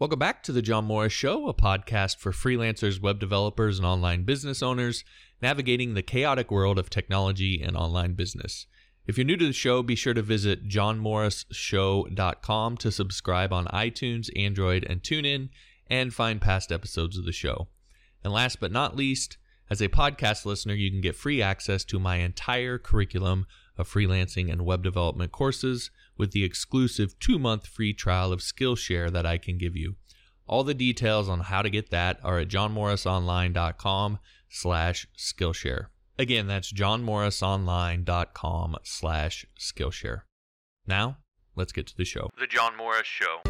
Welcome back to the John Morris Show, a podcast for freelancers, web developers, and online business owners navigating the chaotic world of technology and online business. If you're new to the show, be sure to visit johnmorrisshow.com to subscribe on iTunes, Android, and TuneIn, and find past episodes of the show. And last but not least, as a podcast listener, you can get free access to my entire curriculum of freelancing and web development courses with the exclusive two month free trial of Skillshare that I can give you. All the details on how to get that are at johnmorrisonline.com slash Skillshare. Again, that's johnmorrisonline.com slash Skillshare. Now, let's get to the show. The John Morris Show.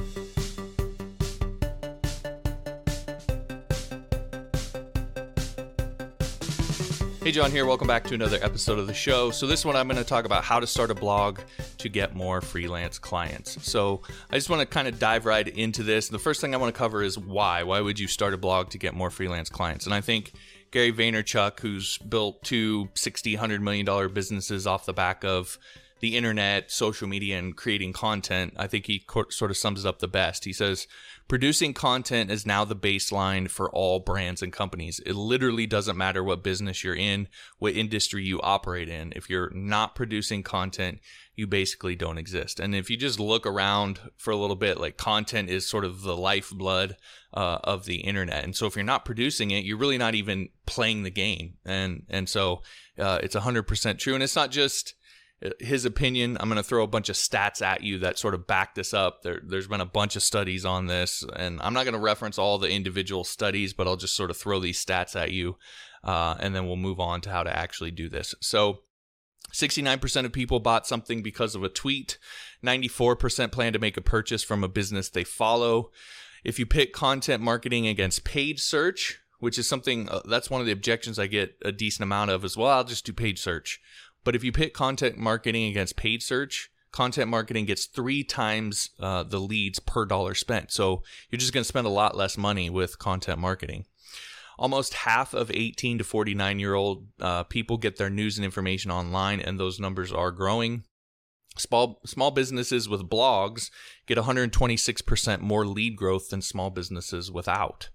Hey, John here. Welcome back to another episode of the show. So, this one I'm going to talk about how to start a blog to get more freelance clients. So, I just want to kind of dive right into this. The first thing I want to cover is why. Why would you start a blog to get more freelance clients? And I think Gary Vaynerchuk, who's built two 60, 100 million dollar businesses off the back of the internet, social media, and creating content, I think he sort of sums it up the best. He says, producing content is now the baseline for all brands and companies. It literally doesn't matter what business you're in, what industry you operate in. If you're not producing content, you basically don't exist. And if you just look around for a little bit, like content is sort of the lifeblood uh, of the internet. And so if you're not producing it, you're really not even playing the game. And and so uh, it's 100% true. And it's not just his opinion. I'm going to throw a bunch of stats at you that sort of back this up. There, has been a bunch of studies on this, and I'm not going to reference all the individual studies, but I'll just sort of throw these stats at you, uh, and then we'll move on to how to actually do this. So, 69% of people bought something because of a tweet. 94% plan to make a purchase from a business they follow. If you pick content marketing against paid search, which is something uh, that's one of the objections I get a decent amount of as well, I'll just do paid search. But if you pit content marketing against paid search, content marketing gets three times uh, the leads per dollar spent. So you're just going to spend a lot less money with content marketing. Almost half of 18 to 49 year old uh, people get their news and information online, and those numbers are growing. Small, small businesses with blogs get 126% more lead growth than small businesses without.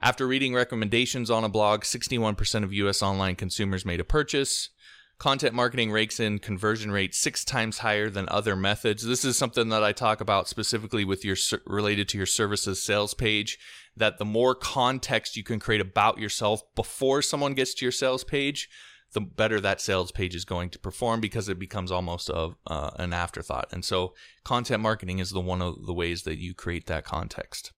After reading recommendations on a blog, 61% of US online consumers made a purchase. Content marketing rakes in conversion rate six times higher than other methods. This is something that I talk about specifically with your related to your services sales page. That the more context you can create about yourself before someone gets to your sales page, the better that sales page is going to perform because it becomes almost a, uh, an afterthought. And so, content marketing is the one of the ways that you create that context.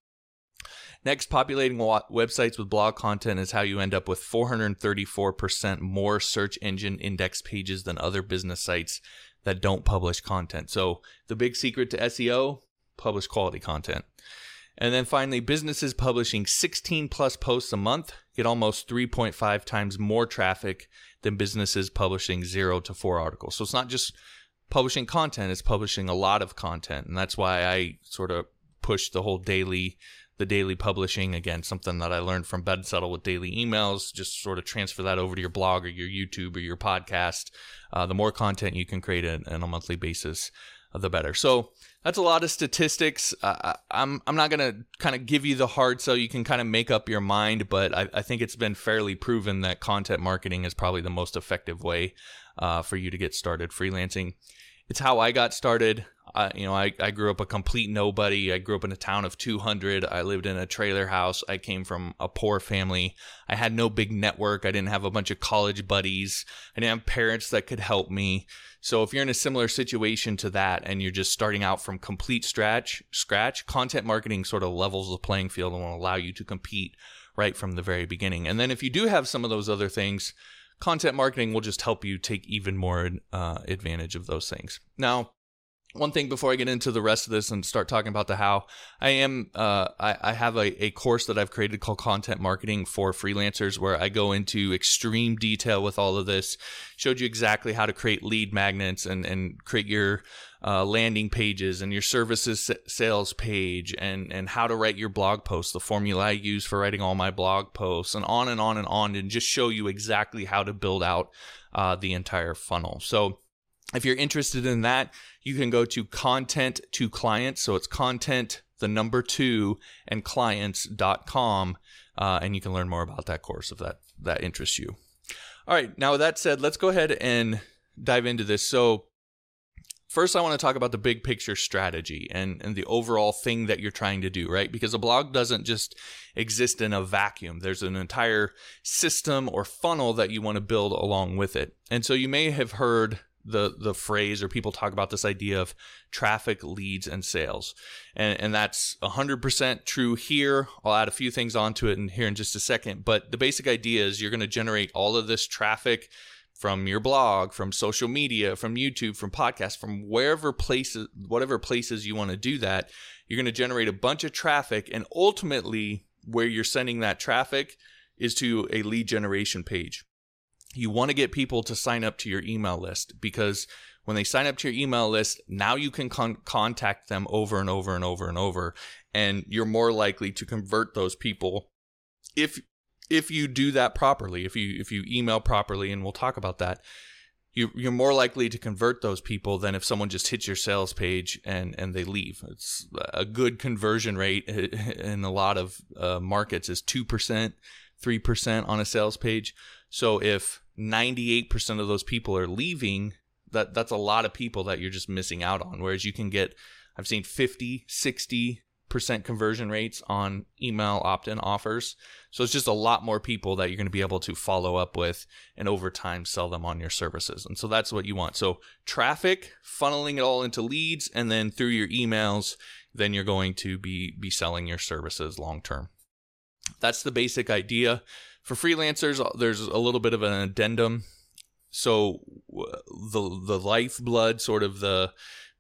Next, populating websites with blog content is how you end up with 434% more search engine index pages than other business sites that don't publish content. So, the big secret to SEO publish quality content. And then finally, businesses publishing 16 plus posts a month get almost 3.5 times more traffic than businesses publishing zero to four articles. So it's not just publishing content, it's publishing a lot of content. And that's why I sort of push the whole daily the daily publishing. Again something that i learned from Ben Settle with daily emails. Just sort of transfer that over to your blog or your youtube or your podcast. Uh, the more content you can create on, a monthly basis uh, the better. So that's a lot of statistics. Uh, i'm, I'm not going to kind of give you the hard so you can kind of make up your mind but I, I, think it's been fairly proven that content marketing is probably the most effective way uh, for you to get started freelancing. It's how I got started. I, you know, I, I grew up a complete nobody. I grew up in a town of 200. I lived in a trailer house. I came from a poor family. I had no big network. I didn't have a bunch of college buddies. I didn't have parents that could help me. So if you're in a similar situation to that and you're just starting out from complete scratch, scratch, content marketing sort of levels the playing field and will allow you to compete right from the very beginning. And then if you do have some of those other things, content marketing will just help you take even more uh, advantage of those things. Now, one thing before I get into the rest of this and start talking about the how, I am uh, I, I, have a, a course that I've created called Content Marketing for Freelancers, where I go into extreme detail with all of this. Showed you exactly how to create lead magnets and and create your uh, landing pages and your services sales page and and how to write your blog posts, the formula I use for writing all my blog posts, and on and on and on, and just show you exactly how to build out uh, the entire funnel. So if you're interested in that, you can go to content to clients. So it's content the number two, and clients.com. Uh, and you can learn more about that course if that, that interests you. All right. Now, with that said, let's go ahead and dive into this. So, First, I want to talk about the big picture strategy and, and the overall thing that you're trying to do, right? Because a blog doesn't just exist in a vacuum. There's an entire system or funnel that you want to build along with it. And so you may have heard the the phrase or people talk about this idea of traffic leads and sales and and that's 100% true here i'll add a few things onto it in here in just a second but the basic idea is you're going to generate all of this traffic from your blog, from social media, from YouTube, from podcasts, from wherever places, whatever places you want to do that, you're going to generate a bunch of traffic. And ultimately, where you're sending that traffic is to a lead generation page. You want to get people to sign up to your email list because when they sign up to your email list, now you can con- contact them over and over and over and over. And you're more likely to convert those people if if you do that properly, if you if you email properly, and we'll talk about that, you you're more likely to convert those people than if someone just hits your sales page and and they leave. It's a good conversion rate in a lot of uh, markets is two percent, three percent on a sales page. So if 98% of those people are leaving, that that's a lot of people that you're just missing out on. Whereas you can get, I've seen 50, 60, percent conversion rates on email opt-in offers. So it's just a lot more people that you're going to be able to follow up with and over time sell them on your services. And so that's what you want. So traffic, funneling it all into leads and then through your emails, then you're going to be be selling your services long term. That's the basic idea. For freelancers, uh, there's a little bit of an addendum. So the the lifeblood sort of the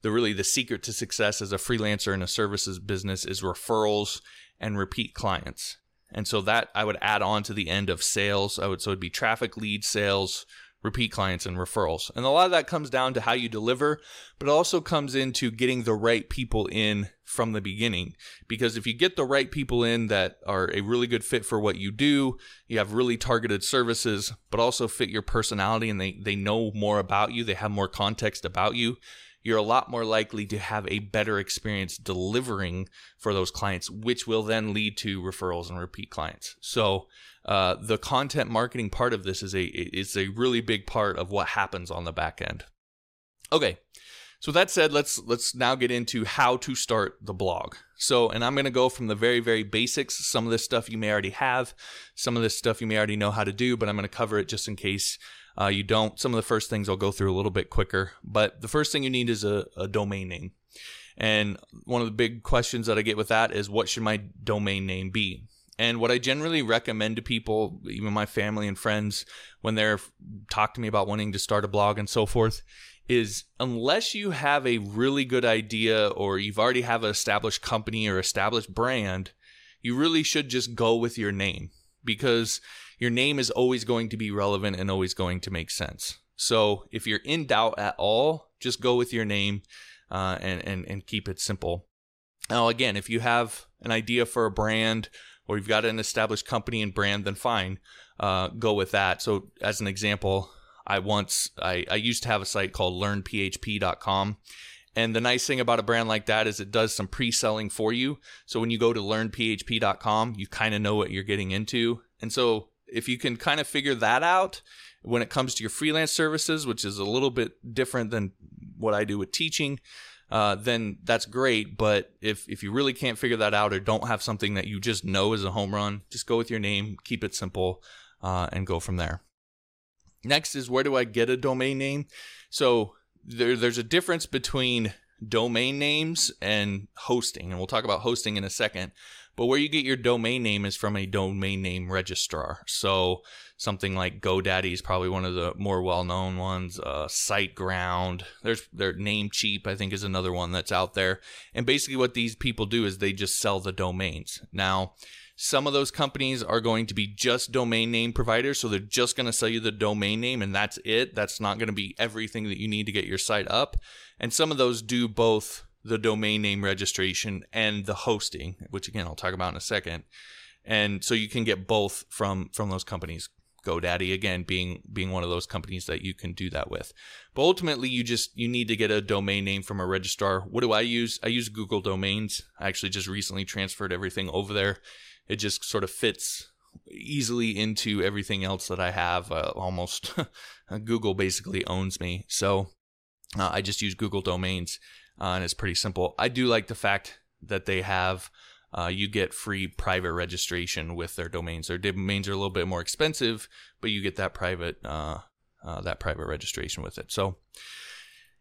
the really the secret to success as a freelancer in a services business is referrals and repeat clients. And so that I would add on to the end of sales. I would so it'd be traffic lead sales, repeat clients and referrals. And a lot of that comes down to how you deliver, but it also comes into getting the right people in from the beginning. Because if you get the right people in that are a really good fit for what you do, you have really targeted services, but also fit your personality and they, they know more about you, they have more context about you, you're a lot more likely to have a better experience delivering for those clients, which will then lead to referrals and repeat clients. So uh, the content marketing part of this is a is a really big part of what happens on the back end. Okay. So that said, let's let's now get into how to start the blog. So, and I'm going to go from the very very basics. Some of this stuff you may already have, some of this stuff you may already know how to do, but I'm going to cover it just in case uh, you don't. Some of the first things I'll go through a little bit quicker, but the first thing you need is a, a domain name. And one of the big questions that I get with that is what should my domain name be? And what I generally recommend to people, even my family and friends, when they're talk to me about wanting to start a blog and so forth, is unless you have a really good idea or you've already have an established company or established brand, you really should just go with your name because your name is always going to be relevant and always going to make sense. So if you're in doubt at all, just go with your name uh, and, and, and keep it simple. Now, again, if you have an idea for a brand or you've got an established company and brand, then fine, uh, go with that. So, as an example, I once I, I used to have a site called learnphp.com. And the nice thing about a brand like that is it does some pre-selling for you. So when you go to learnphp.com, you kind of know what you're getting into. And so if you can kind of figure that out when it comes to your freelance services, which is a little bit different than what I do with teaching, uh, then that's great. But if if you really can't figure that out or don't have something that you just know is a home run, just go with your name, keep it simple, uh, and go from there. Next is where do I get a domain name? So there, there's a difference between domain names and hosting, and we'll talk about hosting in a second. But where you get your domain name is from a domain name registrar. So something like GoDaddy is probably one of the more well-known ones. Uh, SiteGround, there's their Namecheap, I think, is another one that's out there. And basically, what these people do is they just sell the domains. Now, some of those companies are going to be just domain name providers, so they're just going to sell you the domain name and that's it. That's not going to be everything that you need to get your site up. And some of those do both the domain name registration and the hosting, which again I'll talk about in a second. And so you can get both from from those companies. GoDaddy again being being one of those companies that you can do that with. But ultimately you just you need to get a domain name from a registrar. What do I use? I use Google Domains. I actually just recently transferred everything over there. It just sort of fits easily into everything else that I have. Uh, almost Google basically owns me. So uh, I just use Google Domains uh, and it's pretty simple. I do like the fact that they have uh, you get free private registration with their domains. Their domains are a little bit more expensive, but you get that private uh, uh, that private registration with it. So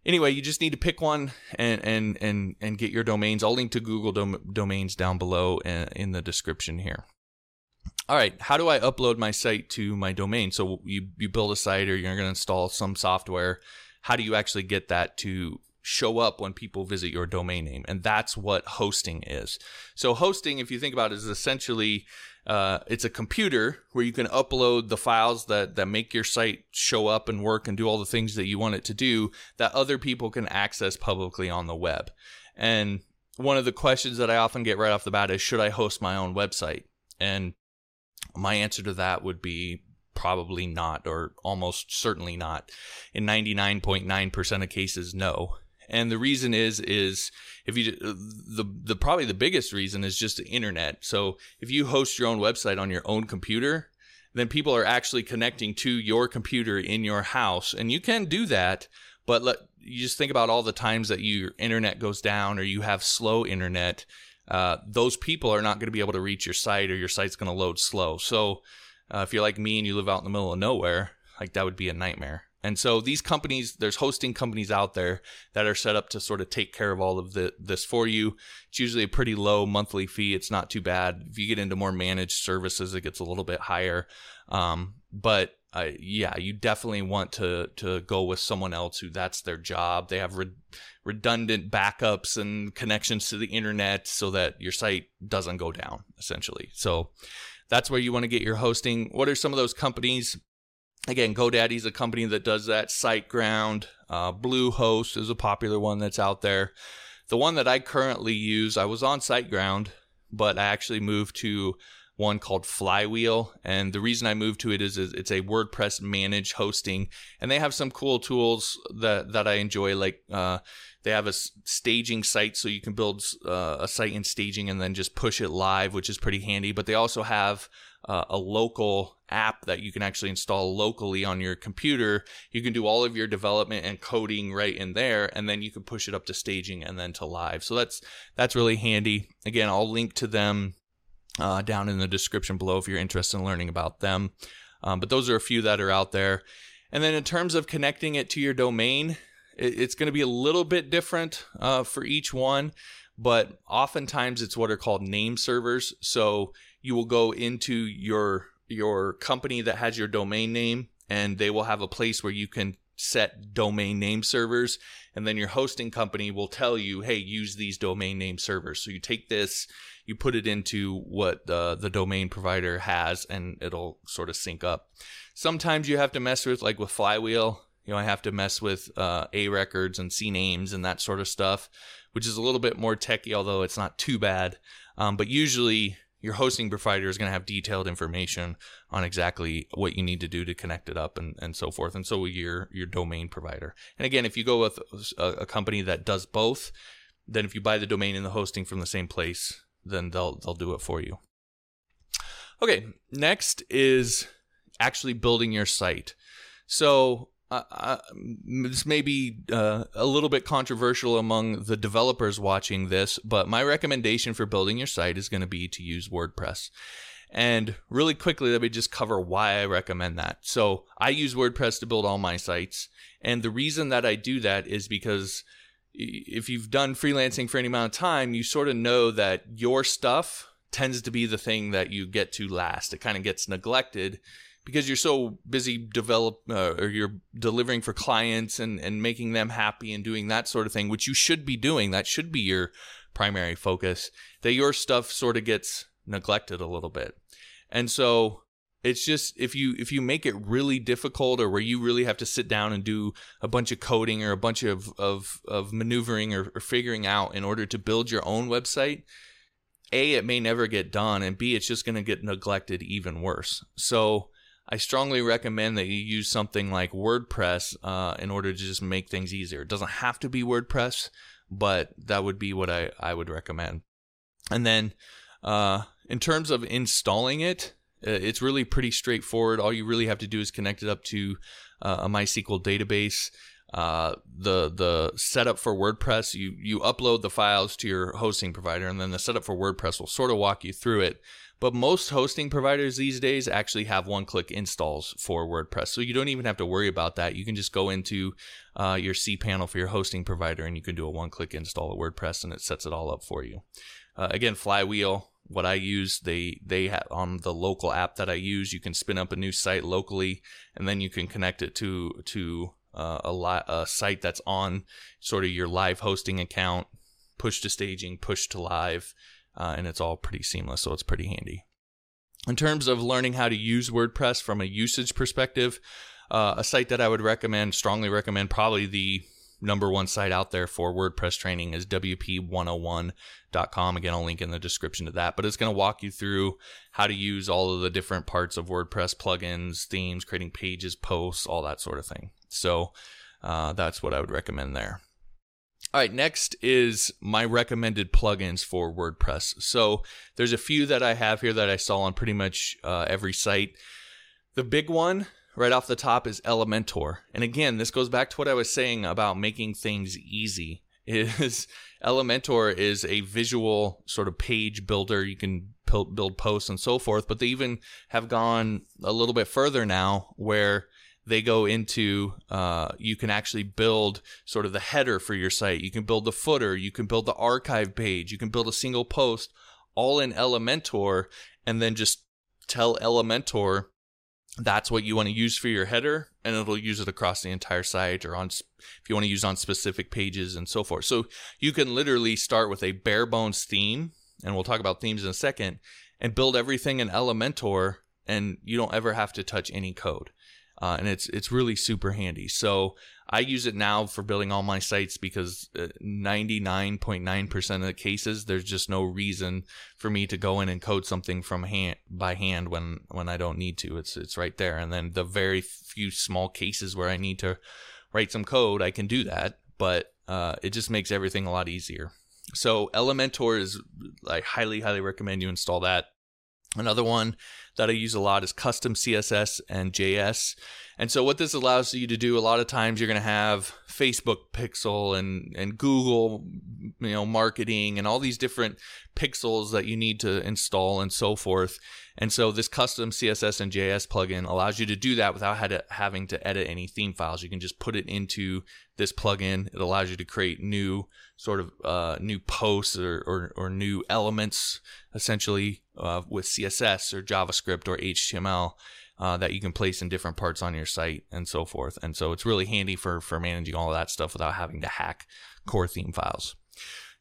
anyway, you just need to pick one and and and and get your domains. I'll link to Google dom- domains down below in, in the description here. All right, how do I upload my site to my domain? So you you build a site or you're going to install some software. How do you actually get that to show up when people visit your domain name. And that's what hosting is. So hosting, if you think about it, is essentially uh, it's a computer where you can upload the files that, that make your site show up and work and do all the things that you want it to do that other people can access publicly on the web. And one of the questions that I often get right off the bat is should I host my own website? And my answer to that would be probably not, or almost certainly not. In 99.9% of cases, no and the reason is is if you the the probably the biggest reason is just the internet. So if you host your own website on your own computer, then people are actually connecting to your computer in your house, and you can do that. But let you just think about all the times that your internet goes down or you have slow internet. Uh, those people are not going to be able to reach your site, or your site's going to load slow. So, uh, if you're like me and you live out in the middle of nowhere, like that would be a nightmare. And so these companies, there's hosting companies out there that are set up to sort of take care of all of the, this for you. It's usually a pretty low monthly fee. It's not too bad. If you get into more managed services, it gets a little bit higher. Um, but uh, yeah, you definitely want to to go with someone else who that's their job. They have re- redundant backups and connections to the internet so that your site doesn't go down. Essentially, so that's where you want to get your hosting. What are some of those companies? Again, GoDaddy is a company that does that. SiteGround, uh, Bluehost is a popular one that's out there. The one that I currently use, I was on SiteGround, but I actually moved to one called Flywheel. And the reason I moved to it is, is, it's a WordPress managed hosting, and they have some cool tools that that I enjoy. Like uh, they have a staging site, so you can build uh, a site in staging and then just push it live, which is pretty handy. But they also have uh, a local app that you can actually install locally on your computer. You can do all of your development and coding right in there, and then you can push it up to staging and then to live. So that's that's really handy. Again, I'll link to them uh, down in the description below if you're interested in learning about them. Um, but those are a few that are out there. And then in terms of connecting it to your domain, it, it's going to be a little bit different uh, for each one, but oftentimes it's what are called name servers. So you will go into your your company that has your domain name and they will have a place where you can set domain name servers and then your hosting company will tell you hey use these domain name servers. So you take this you put it into what the, the domain provider has and it'll sort of sync up. Sometimes you have to mess with like with flywheel. You know i have to mess with uh, a records and CNAMEs and that sort of stuff which is a little bit more techy although it's not too bad. Um, but usually your hosting provider is going to have detailed information on exactly what you need to do to connect it up and, and so forth. And so will your, your domain provider. And again, if you go with a, a, company that does both, then if you buy the domain and the hosting from the same place, then they'll, they'll do it for you. Okay. Next is actually building your site. So this may be uh, a little bit controversial among the developers watching this, but my recommendation for building your site is going to be to use WordPress. And really quickly, let me just cover why I recommend that. So, I use WordPress to build all my sites. And the reason that I do that is because if you've done freelancing for any amount of time, you sort of know that your stuff tends to be the thing that you get to last. It kind of gets neglected because you're so busy develop uh, or you're delivering for clients and and making them happy and doing that sort of thing which you should be doing that should be your primary focus that your stuff sort of gets neglected a little bit. And so it's just if you if you make it really difficult or where you really have to sit down and do a bunch of coding or a bunch of of, of maneuvering or, or figuring out in order to build your own website a it may never get done and b it's just going to get neglected even worse. So I strongly recommend that you use something like WordPress uh, in order to just make things easier. It doesn't have to be WordPress, but that would be what I, I would recommend. And then uh, in terms of installing it, uh, it's really pretty straightforward. All you really have to do is connect it up to uh, a MySQL database. Uh, the the setup for WordPress, you you upload the files to your hosting provider, and then the setup for WordPress will sort of walk you through it. But most hosting providers these days actually have one-click installs for WordPress, so you don't even have to worry about that. You can just go into uh, your cPanel for your hosting provider, and you can do a one-click install of WordPress, and it sets it all up for you. Uh, again, Flywheel what I use, they they have on the local app that I use. You can spin up a new site locally, and then you can connect it to to uh, a, li- a site that's on sort of your live hosting account. Push to staging, push to live, uh, and it's all pretty seamless. So it's pretty handy. In terms of learning how to use WordPress from a usage perspective, uh, a site that I would recommend, strongly recommend, probably the number one site out there for WordPress training is WP101.com. Again, I'll link in the description to that, but it's going to walk you through how to use all of the different parts of WordPress plugins, themes, creating pages, posts, all that sort of thing. So uh, that's what I would recommend there. All right, next is my recommended plugins for WordPress. So there's a few that I have here that I saw on pretty much uh, every site. The big one right off the top is Elementor. And again, this goes back to what I was saying about making things easy. Is Elementor is a visual sort of page builder. You can build posts and so forth, but they even have gone a little bit further now where they go into uh, you can actually build sort of the header for your site. You can build the footer you can build the archive page you can build a single post all in elementor and then just tell elementor that's what you want to use for your header and it'll use it across the entire site or on if you want to use on specific pages and so forth. So you can literally start with a bare bones theme and we'll talk about themes in a second and build everything in elementor and you don't ever have to touch any code uh, and it's it's really super handy. So I use it now for building all my sites because 99.9% uh, of the cases there's just no reason for me to go in and code something from hand by hand when when I don't need to. It's it's right there. And then the very few small cases where I need to write some code, I can do that. But uh, it just makes everything a lot easier. So Elementor is I highly highly recommend you install that. Another one that I use a lot is custom CSS and JS. And so what this allows you to do a lot of times you're going to have Facebook pixel and and Google you know marketing and all these different pixels that you need to install and so forth. And so this custom CSS and JS plugin allows you to do that without having to edit any theme files. You can just put it into this plugin. It allows you to create new sort of uh, new posts or, or, or, new elements essentially uh, with CSS or JavaScript or HTML. Uh, that you can place in different parts on your site and so forth. And so it's really handy for for managing all that stuff without having to hack core theme files.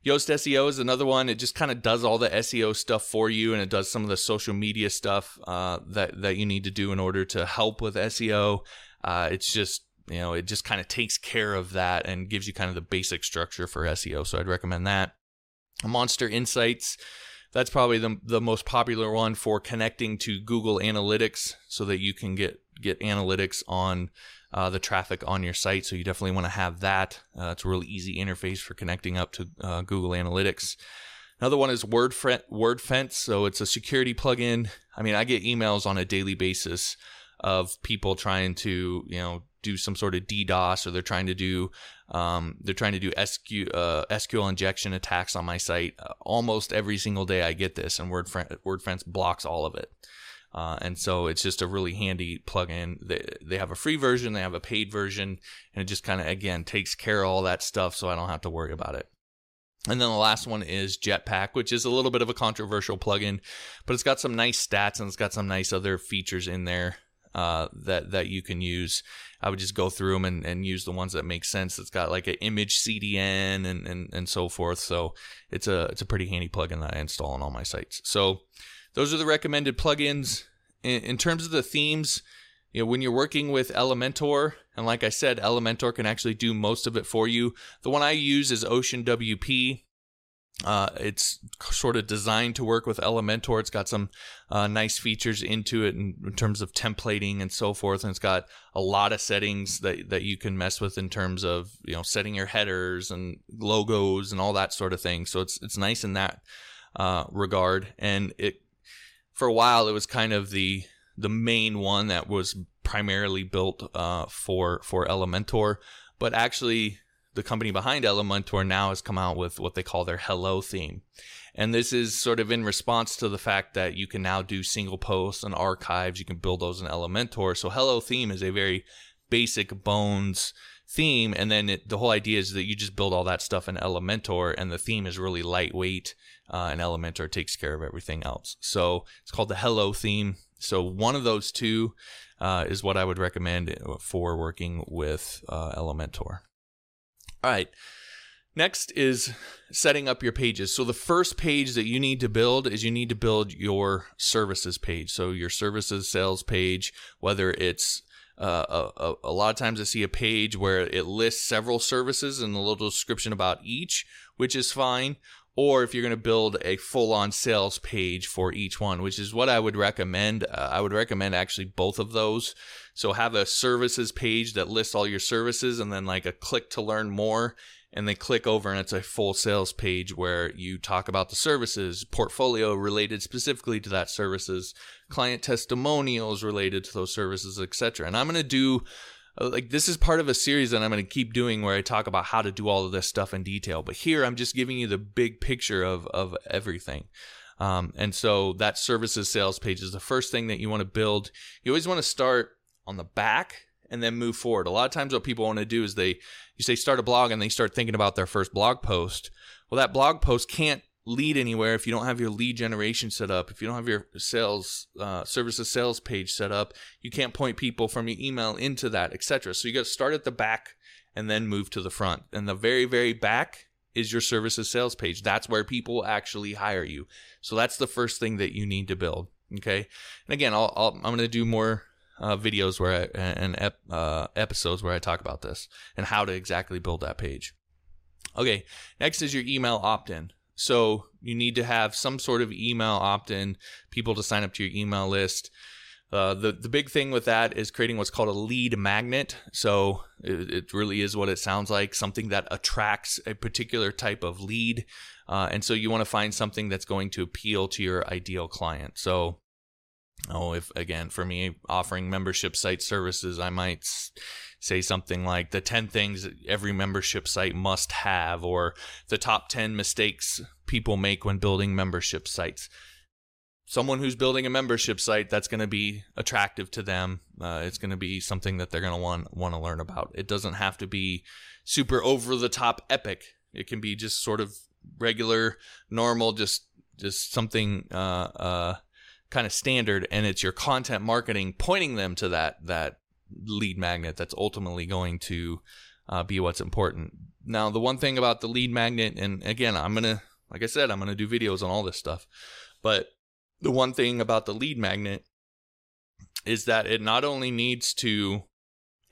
Yoast SEO is another one. It just kind of does all the SEO stuff for you, and it does some of the social media stuff uh, that that you need to do in order to help with SEO. Uh, it's just you know it just kind of takes care of that and gives you kind of the basic structure for SEO. So I'd recommend that. Monster Insights. That's probably the, the most popular one for connecting to Google Analytics so that you can get get analytics on uh, the traffic on your site. So you definitely want to have that. Uh, it's a really easy interface for connecting up to uh, Google Analytics. Another one is WordFence. So it's a security plugin. I mean, I get emails on a daily basis of people trying to, you know, do some sort of DDoS or they're trying to do, um, they're trying to do SQ, uh, SQL injection attacks on my site. Uh, almost every single day I get this, and WordFence blocks all of it. Uh, and so it's just a really handy plugin. They, they have a free version, they have a paid version, and it just kind of, again, takes care of all that stuff so I don't have to worry about it. And then the last one is Jetpack, which is a little bit of a controversial plugin, but it's got some nice stats and it's got some nice other features in there uh, that that you can use. I would just go through them and, and use the ones that make sense. That's got like an image CDN and, and, and so forth. So it's a it's a pretty handy plugin that I install on all my sites. So those are the recommended plugins. In, in terms of the themes, you know, when you're working with Elementor, and like I said, Elementor can actually do most of it for you. The one I use is Ocean WP. Uh, it's sort of designed to work with Elementor. It's got some uh, nice features into it in, in, terms of templating and so forth. And it's got a lot of settings that, that you can mess with in terms of you know setting your headers and logos and all that sort of thing. So it's it's nice in that uh, regard. And it for a while it was kind of the the main one that was primarily built uh, for for Elementor, but actually the company behind Elementor now has come out with what they call their Hello theme. And this is sort of in response to the fact that you can now do single posts and archives. You can build those in Elementor. So Hello theme is a very basic bones theme. And then it, the whole idea is that you just build all that stuff in Elementor and the theme is really lightweight uh, and Elementor takes care of everything else. So it's called the Hello theme. So one of those two uh, is what I would recommend for working with uh, Elementor. All right. Next is setting up your pages. So the first page that you need to build is you need to build your services page. So your services sales page, whether it's uh, a, a, lot of times I see a page where it lists several services and a little description about each, which is fine. Or if you're going to build a full on sales page for each one, which is what I would recommend. Uh, I would recommend actually both of those. So have a services page that lists all your services and then like a click to learn more. And they click over and it's a full sales page where you talk about the services, portfolio related specifically to that services, client testimonials related to those services, etc. And I'm going to do like this is part of a series that I'm going to keep doing where I talk about how to do all of this stuff in detail. But here I'm just giving you the big picture of of everything. Um, and so that services sales page is the first thing that you want to build. You always want to start on the back and then move forward. A lot of times what people want to do is they you say start a blog and they start thinking about their first blog post. Well, that blog post can't lead anywhere if you don't have your lead generation set up if you don't have your sales uh, services sales page set up you can't point people from your email into that etc so you got to start at the back and then move to the front. And the very very back is your services sales page. That's where people actually hire you. So that's the first thing that you need to build okay? And again i am going to do more uh, videos where I, and ep, uh, episodes where I talk about this and how to exactly build that page. Okay, next is your email opt-in. So you need to have some sort of email opt-in, people to sign up to your email list. Uh, the the big thing with that is creating what's called a lead magnet. So it, it, really is what it sounds like, something that attracts a particular type of lead. Uh, and so you want to find something that's going to appeal to your ideal client. So oh if again for me offering membership site services i might say something like the 10 things every membership site must have or the top 10 mistakes people make when building membership sites. Someone who's building a membership site that's going to be attractive to them. Uh, it's going to be something that they're going to want want to learn about. It doesn't have to be super over the top epic. It can be just sort of regular normal just just something uh, uh, kind of standard and it's your content marketing pointing them to that that lead magnet that's ultimately going to uh, be what's important. Now the one thing about the lead magnet and again i'm gonna like i said i'm gonna do videos on all this stuff but the one thing about the lead magnet is that it not only needs to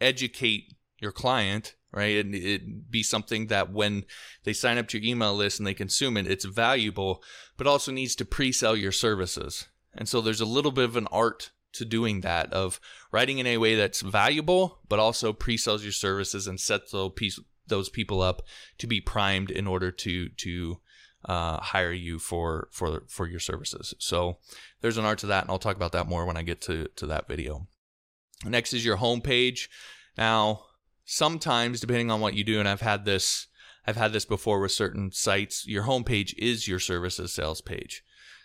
educate your client right and it be something that when they sign up to your email list and they consume it it's valuable but also needs to pre-sell your services and so there's a little bit of an art to doing that of writing in a way that's valuable, but also pre-sells your services and sets those people up to be primed in order to to uh, hire you for for for your services. So there's an art to that, and I'll talk about that more when I get to to that video. Next is your homepage. Now, sometimes depending on what you do, and I've had this I've had this before with certain sites, your homepage is your services sales page.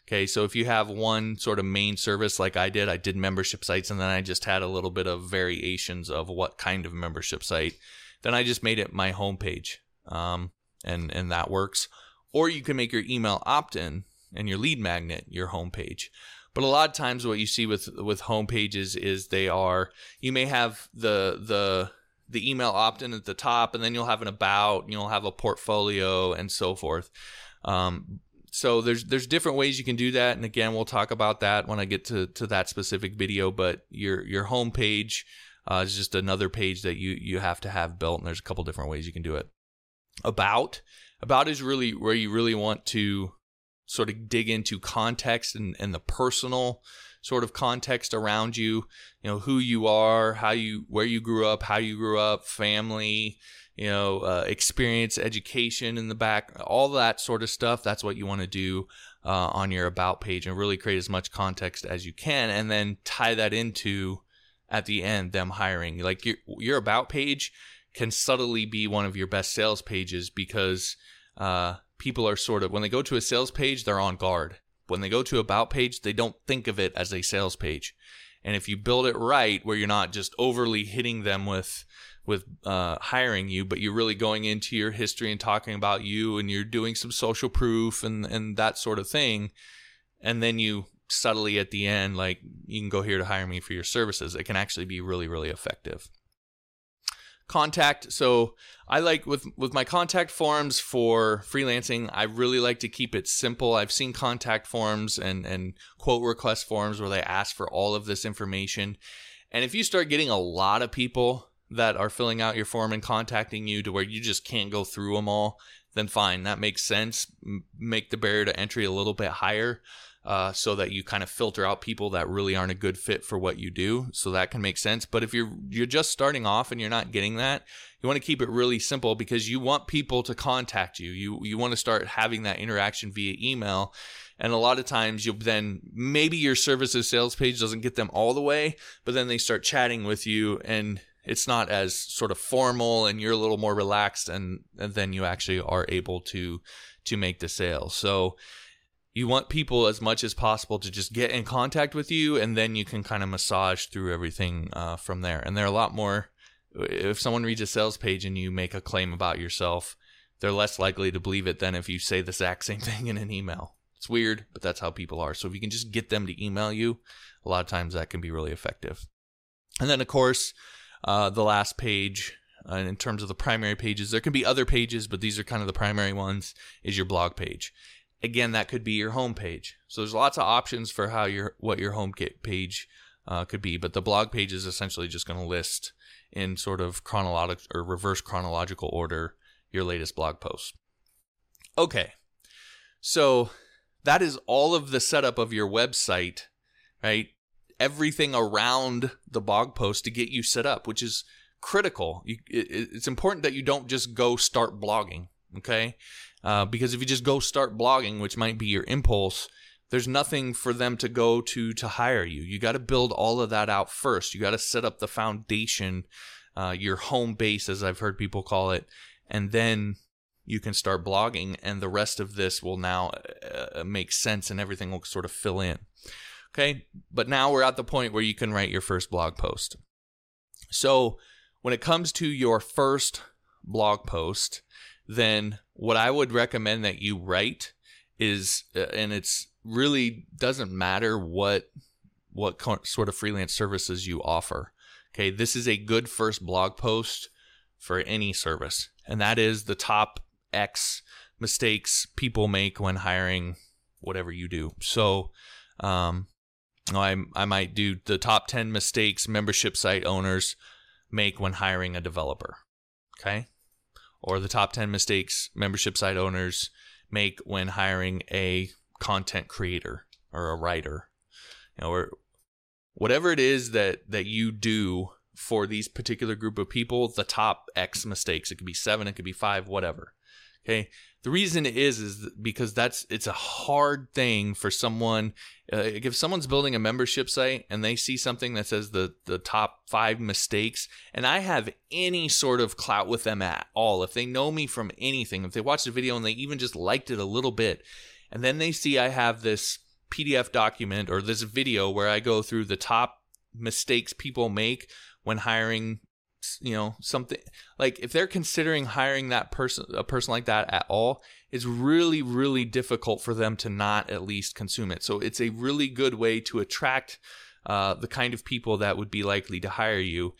Okay, so if you have one sort of main service like I did, I did membership sites and then I just had a little bit of variations of what kind of membership site, then I just made it my homepage. Um, and, and that works. Or you can make your email opt in and your lead magnet your homepage. But a lot of times what you see with, with homepages is they are, you may have the, the, the email opt in at the top and then you'll have an about, you'll have a portfolio and so forth. Um, so there's there's different ways you can do that and again we'll talk about that when i get to, to that specific video but your your home page uh, is just another page that you you have to have built and there's a couple different ways you can do it. About About is really where you really want to sort of dig into context and, and the personal sort of context around you, you know, who you are, how you, where you grew up, how you grew up, family, you know, uh, experience, education in the back, all that sort of stuff. That's what you want to do uh, on your about page and really create as much context as you can, and then tie that into at the end them hiring. Like your your about page can subtly be one of your best sales pages because uh, people are sort of when they go to a sales page, they're on guard. When they go to about page, they don't think of it as a sales page. And if you build it right, where you're not just overly hitting them with with uh, hiring you, but you're really going into your history and talking about you, and you're doing some social proof and and that sort of thing, and then you subtly at the end like you can go here to hire me for your services. It can actually be really really effective contact. So i like with with my contact forms for freelancing i really like to keep it simple. I've seen contact forms and and quote request forms where they ask for all of this information. And if you start getting a lot of people that are filling out your form and contacting you to where you just can't go through them all then fine that makes sense. Make the barrier to entry a little bit higher uh, so that you kind of filter out people that really aren't a good fit for what you do. So that can make sense. But if you're you're just starting off and you're not getting that, you want to keep it really simple because you want people to contact you. You you want to start having that interaction via email. And a lot of times you'll then maybe your services sales page doesn't get them all the way, but then they start chatting with you and it's not as sort of formal and you're a little more relaxed and, and then you actually are able to to make the sale. So you want people as much as possible to just get in contact with you and then you can kind of massage through everything uh, from there. And there are a lot more if someone reads a sales page and you make a claim about yourself they're less likely to believe it than if you say the exact same thing in an email. It's weird but that's how people are. So if you can just get them to email you a lot of times that can be really effective. And then of course uh, the last page uh, in terms of the primary pages there can be other pages but these are kind of the primary ones is your blog page again, that could be your home page. So there's lots of options for how your what your home page uh, could be, but the blog page is essentially just going to list in sort of chronological or reverse chronological order your latest blog post. Okay, so that is all of the setup of your website, right? Everything around the blog post to get you set up, which is critical. You, it, it's important that you don't just go start blogging. Okay, uh, because if you just go start blogging, which might be your impulse, there's nothing for them to go to to hire you. You got to build all of that out first. You got to set up the foundation, uh, your home base, as I've heard people call it, and then you can start blogging, and the rest of this will now uh, make sense, and everything will sort of fill in. Okay, but now we're at the point where you can write your first blog post. So when it comes to your first blog post, then what I would recommend that you write is, uh, and it's really doesn't matter what what sort of freelance services you offer. Okay, this is a good first blog post for any service, and that is the top X mistakes people make when hiring whatever you do. So, um, I I might do the top ten mistakes membership site owners make when hiring a developer. Okay, or the top 10 mistakes membership site owners make when hiring a content creator or a writer. You know or whatever it is that that you do for these particular group of people the top x mistakes it could be 7 it could be 5 whatever. Okay the reason is is because that's it's a hard thing for someone. Uh, if someone's building a membership site and they see something that says the the top five mistakes, and I have any sort of clout with them at all, if they know me from anything, if they watched the video and they even just liked it a little bit, and then they see I have this PDF document or this video where I go through the top mistakes people make when hiring you know something like if they're considering hiring that person a person like that at all it's really really difficult for them to not at least consume it. So it's a really good way to attract uh, the kind of people that would be likely to hire you.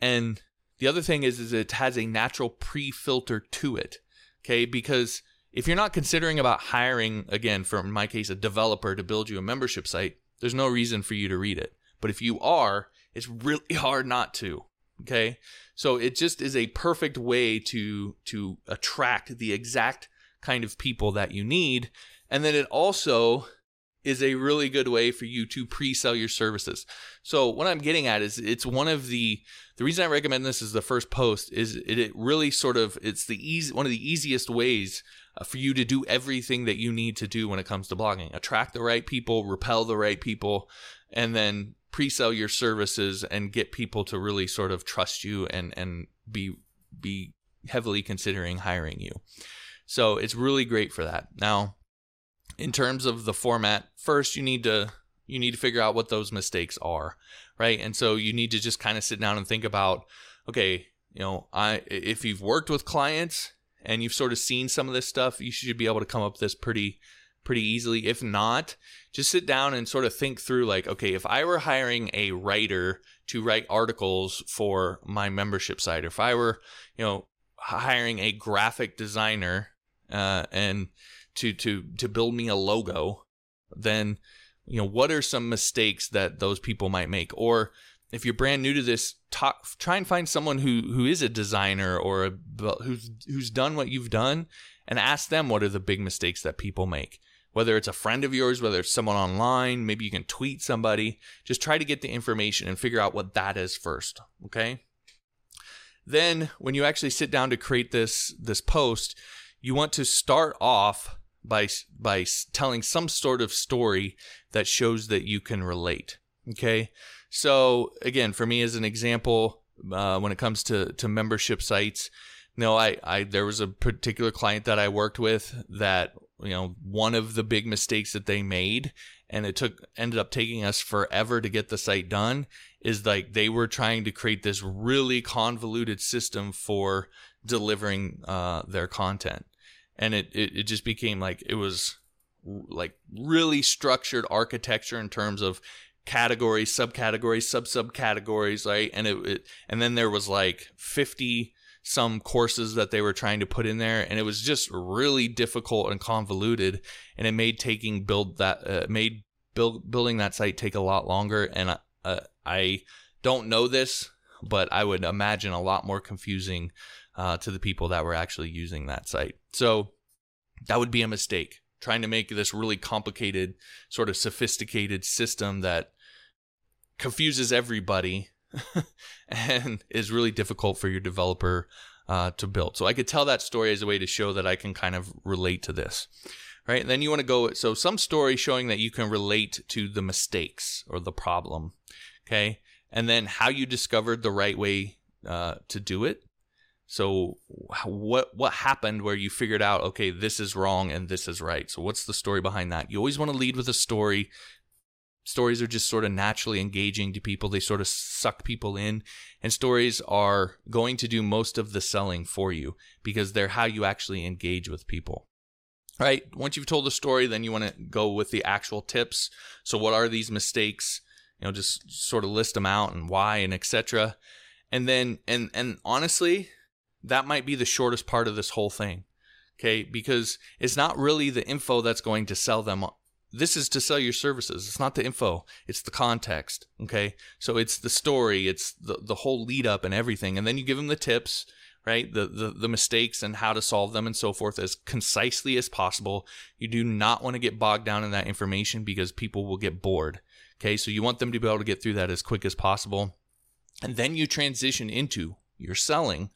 And the other thing is is it has a natural pre-filter to it okay? Because if you're not considering about hiring again for my case a developer to build you a membership site there's no reason for you to read it. But if you are it's really hard not to Okay. So it just is a perfect way to to attract the exact kind of people that you need. And then it also is a really good way for you to pre-sell your services. So what I'm getting at is it's one of the the reason I recommend this is the first post is it, it really sort of it's the easy one of the easiest ways uh, for you to do everything that you need to do when it comes to blogging. Attract the right people, repel the right people, and then pre-sell your services and get people to really sort of trust you and and be be heavily considering hiring you. So it's really great for that. Now, in terms of the format, first you need to you need to figure out what those mistakes are, right? And so you need to just kind of sit down and think about, okay, you know, I if you've worked with clients and you've sort of seen some of this stuff, you should be able to come up with this pretty pretty easily. If not, just sit down and sort of think through like, okay, if I were hiring a writer to write articles for my membership site, if I were, you know, hiring a graphic designer uh, and to to to build me a logo, then you know what are some mistakes that those people might make or if you're brand new to this talk try and find someone who who is a designer or a, who's who's done what you've done and ask them what are the big mistakes that people make whether it's a friend of yours whether it's someone online maybe you can tweet somebody just try to get the information and figure out what that is first okay then when you actually sit down to create this this post you want to start off by by telling some sort of story that shows that you can relate. Okay, so again, for me as an example, uh, when it comes to to membership sites, know, I I there was a particular client that I worked with that you know one of the big mistakes that they made and it took ended up taking us forever to get the site done is like they were trying to create this really convoluted system for delivering uh, their content and it, it, it just became like it was like really structured architecture in terms of categories, subcategories, sub subcategories, right? And it, it, and then there was like 50 some courses that they were trying to put in there and it was just really difficult and convoluted and it made taking build that uh, made build building that site take a lot longer and uh, I don't know this but I would imagine a lot more confusing uh, to the people that were actually using that site. So that would be a mistake. Trying to make this really complicated, sort of sophisticated system that confuses everybody and is really difficult for your developer uh, to build. So I could tell that story as a way to show that I can kind of relate to this. Right. And then you want to go, so some story showing that you can relate to the mistakes or the problem. Okay. And then how you discovered the right way uh, to do it so what what happened where you figured out okay this is wrong and this is right? So what's the story behind that? You always want to lead with a story. Stories are just sort of naturally engaging to people. They sort of suck people in and stories are going to do most of the selling for you because they're how you actually engage with people. Right? Once you've told the story, then you want to go with the actual tips. So what are these mistakes? You know, just sort of list them out and why and etc. And then and and honestly, that might be the shortest part of this whole thing. Okay, because it's not really the info that's going to sell them. This is to sell your services. It's not the info, it's the context. Okay, so it's the story, it's the, the whole lead up and everything. And then you give them the tips, right? The, the, the mistakes and how to solve them and so forth as concisely as possible. You do not want to get bogged down in that information because people will get bored. Okay, so you want them to be able to get through that as quick as possible. And then you transition into your selling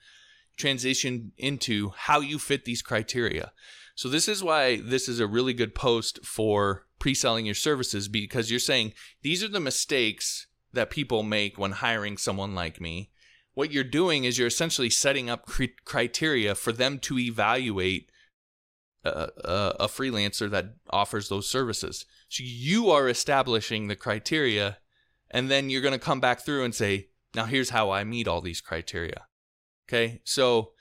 transition into how you fit these criteria. So this is why this is a really good post for pre-selling your services because you're saying these are the mistakes that people make when hiring someone like me. What you're doing is you're essentially setting up cr- criteria for them to evaluate a, a, a freelancer that offers those services. So you are establishing the criteria, and then you're going to come back through and say, now here's how I meet all these criteria. Okay, so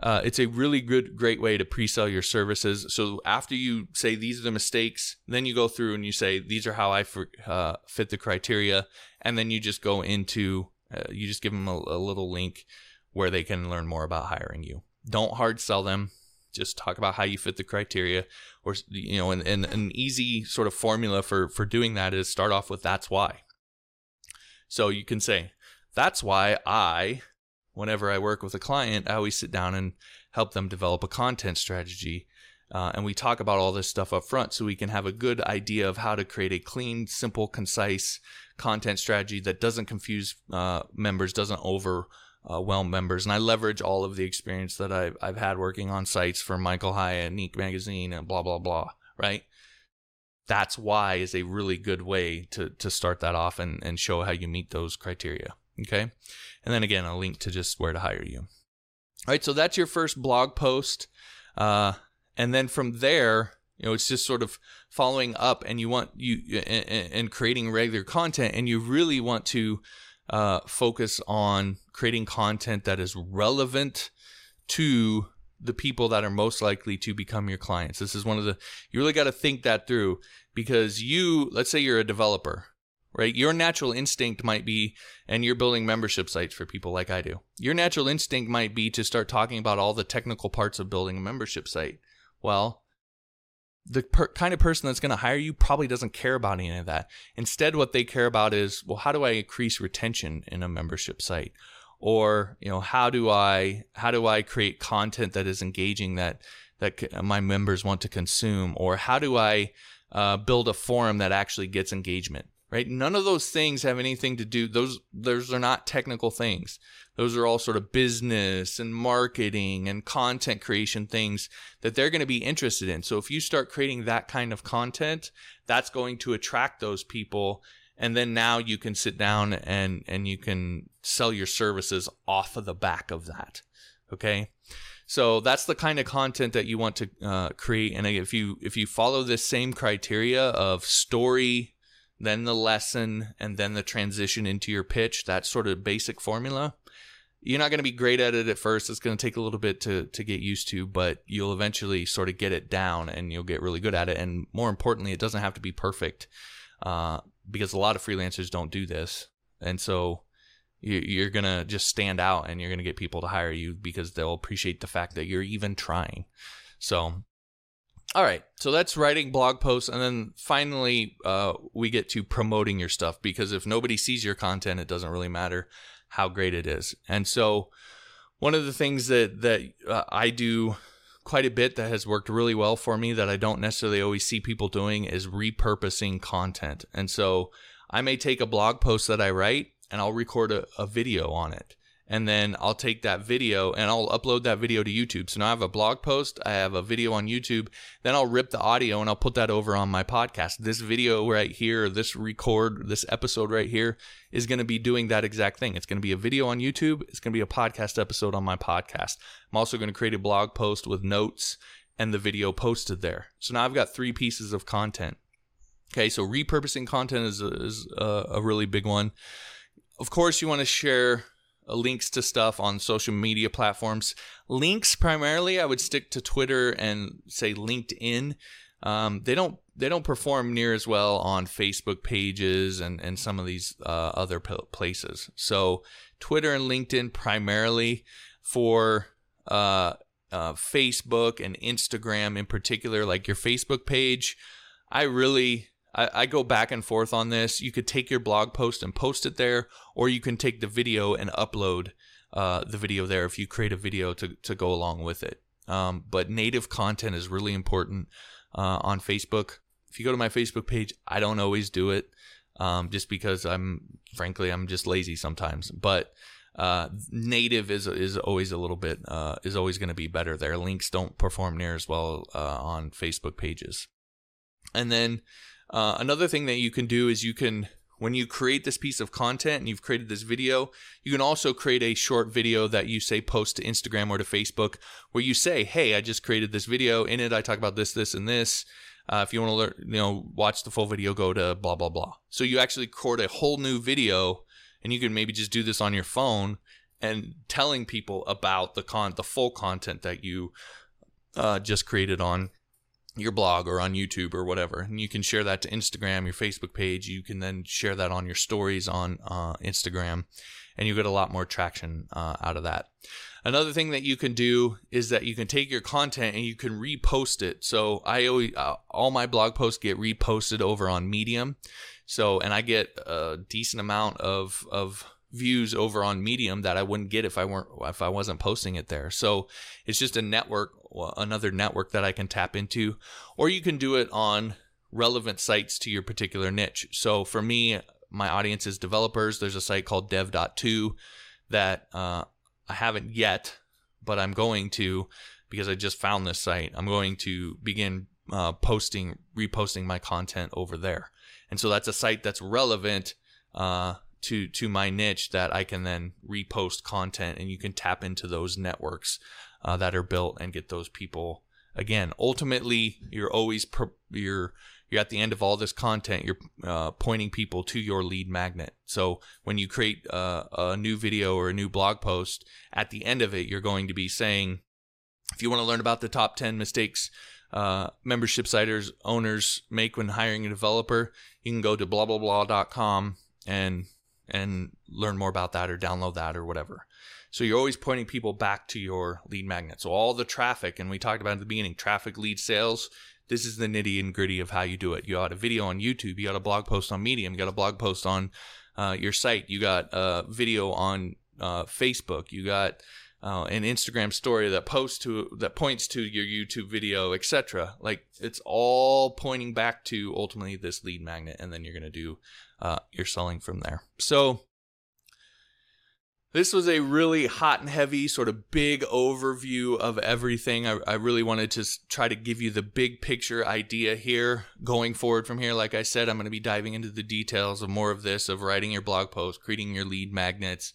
uh, it's a really good, great way to pre-sell your services. So after you say these are the mistakes, then you go through and you say these are how I uh, fit the criteria, and then you just go into uh, you just give them a, a little link where they can learn more about hiring you. Don't hard sell them. Just talk about how you fit the criteria, or you know, and, and an easy sort of formula for for doing that is start off with that's why. So you can say that's why I whenever I work with a client, I always sit down and help them develop a content strategy. Uh, and we talk about all this stuff up front so we can have a good idea of how to create a clean, simple, concise content strategy that doesn't confuse uh, members, doesn't overwhelm members. And I leverage all of the experience that I've, I've had working on sites for Michael Hyatt, Neek Magazine, and blah, blah, blah, right? That's why is a really good way to, to start that off and, and show how you meet those criteria. Okay. And then again, a link to just where to hire you. All right. So that's your first blog post. Uh, and then from there, you know, it's just sort of following up, and you want you and, and creating regular content, and you really want to uh, focus on creating content that is relevant to the people that are most likely to become your clients. This is one of the you really got to think that through because you, let's say you're a developer, right? Your natural instinct might be, and you're building membership sites for people like I do. Your natural instinct might be to start talking about all the technical parts of building a membership site. Well, the per- kind of person that's going to hire you probably doesn't care about any of that. Instead, what they care about is, well, how do I increase retention in a membership site? Or, you know, how do I how do I create content that is engaging that that my members want to consume? Or how do I uh, build a forum that actually gets engagement? Right? None of those things have anything to do. Those those are not technical things. Those are all sort of business and marketing and content creation things that they're going to be interested in. So if you start creating that kind of content, that's going to attract those people. And then now you can sit down and, and you can sell your services off of the back of that. Okay. So that's the kind of content that you want to uh, create. And if you if you follow this same criteria of story, then the lesson, and then the transition into your pitch, that sort of basic formula, you're not going to be great at it at first. It's going to take a little bit to to get used to, but you'll eventually sort of get it down, and you'll get really good at it. And more importantly, it doesn't have to be perfect, uh, because a lot of freelancers don't do this, and so you, are gonna just stand out, and you're gonna get people to hire you because they'll appreciate the fact that you're even trying. So. All right, so that's writing blog posts, and then finally uh, we get to promoting your stuff because if nobody sees your content, it doesn't really matter how great it is. And so, one of the things that that uh, I do quite a bit that has worked really well for me that I don't necessarily always see people doing is repurposing content. And so, I may take a blog post that I write and I'll record a, a video on it and then I'll take that video and I'll upload that video to YouTube. So now I have a blog post, I have a video on YouTube, then I'll rip the audio and I'll put that over on my podcast. This video right here, this record, this episode right here is going to be doing that exact thing. It's going to be a video on YouTube, it's going to be a podcast episode on my podcast. I'm also going to create a blog post with notes and the video posted there. So now I've got three pieces of content. Okay, so repurposing content is a, is a, a really big one. Of course, you want to share links to stuff on social media platforms. Links primarily, I would stick to Twitter and say LinkedIn. Um, they don't they don't perform near as well on Facebook pages and and some of these uh, other places. So Twitter and LinkedIn primarily for uh, uh, Facebook and Instagram in particular. Like your Facebook page, I really I, I go back and forth on this. You could take your blog post and post it there, or you can take the video and upload uh, the video there if you create a video to, to go along with it. Um, but native content is really important uh, on Facebook. If you go to my Facebook page, I don't always do it um, just because I'm, frankly, I'm just lazy sometimes. But uh, native is is always a little bit uh, is always going to be better there. Links don't perform near as well uh, on Facebook pages. And then uh, another thing that you can do is you can, when you create this piece of content and you've created this video, you can also create a short video that you say post to Instagram or to Facebook where you say, Hey, I just created this video. In it, I talk about this, this, and this. Uh, if you want to learn, you know, watch the full video, go to blah, blah, blah. So you actually record a whole new video and you can maybe just do this on your phone and telling people about the con, the full content that you uh, just created on your blog or on YouTube or whatever. And you can share that to Instagram, your Facebook page. You can then share that on your stories on uh, Instagram, and you get a lot more traction uh, out of that. Another thing that you can do is that you can take your content and you can repost it. So I always uh, all my blog posts get reposted over on Medium. So and I get a decent amount of of views over on Medium that I wouldn't get if I weren't if I wasn't posting it there. So it's just a network, another network that I can tap into, or you can do it on relevant sites to your particular niche. So for me, my audience is developers. There's a site called dev.to that uh, I haven't yet, but I'm going to because I just found this site. I'm going to begin uh, posting, reposting my content over there, and so that's a site that's relevant uh, to to my niche that I can then repost content, and you can tap into those networks uh, that are built and get those people. Again, ultimately, you're always you're you're at the end of all this content you're uh, pointing people to your lead magnet so when you create uh, a new video or a new blog post at the end of it you're going to be saying if you want to learn about the top 10 mistakes uh, membership siters owners make when hiring a developer you can go to blah blah blah.com and and learn more about that or download that or whatever so you're always pointing people back to your lead magnet so all the traffic and we talked about at the beginning traffic lead sales this is the nitty and gritty of how you do it. You got a video on YouTube, you got a blog post on Medium, you got a blog post on uh, your site, you got a video on uh, Facebook, you got uh, an Instagram story that posts to that points to your YouTube video, etc. Like it's all pointing back to ultimately this lead magnet, and then you're gonna do uh, your selling from there. So this was a really hot and heavy, sort of big overview of everything. I, I, really wanted to try to give you the big picture idea here going forward from here. Like I said, I'm going to be diving into the details of more of this, of writing your blog post, creating your lead magnets,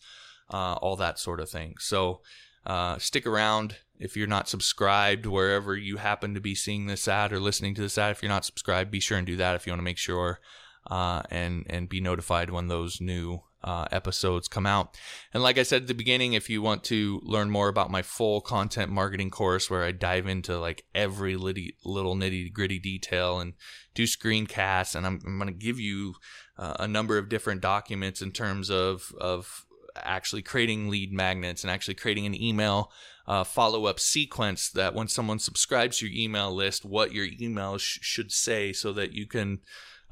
uh, all that sort of thing. So uh, stick around if you're not subscribed wherever you happen to be seeing this ad or listening to this ad. If you're not subscribed, be sure and do that if you want to make sure uh, and and be notified when those new uh, episodes come out. And like I said at the beginning, if you want to learn more about my full content marketing course where I dive into like every litty, little nitty gritty detail and do screencasts, and I'm, I'm going to give you uh, a number of different documents in terms of of actually creating lead magnets and actually creating an email uh, follow up sequence that when someone subscribes to your email list, what your email sh- should say so that you can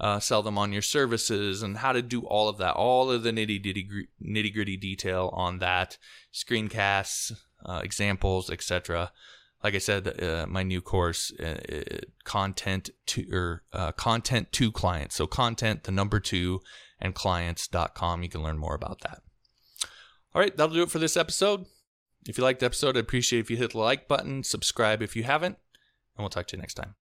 uh, sell them on your services and how to do all of that, all of the nitty gritty nitty gritty detail on that, screencasts, uh, examples, etc. Like I said, uh, my new course, uh, content to or uh, content to clients. So content, the number two, and clients.com. You can learn more about that. All right, that'll do it for this episode. If you liked the episode, I'd appreciate if you hit the like button, subscribe if you haven't, and we'll talk to you next time.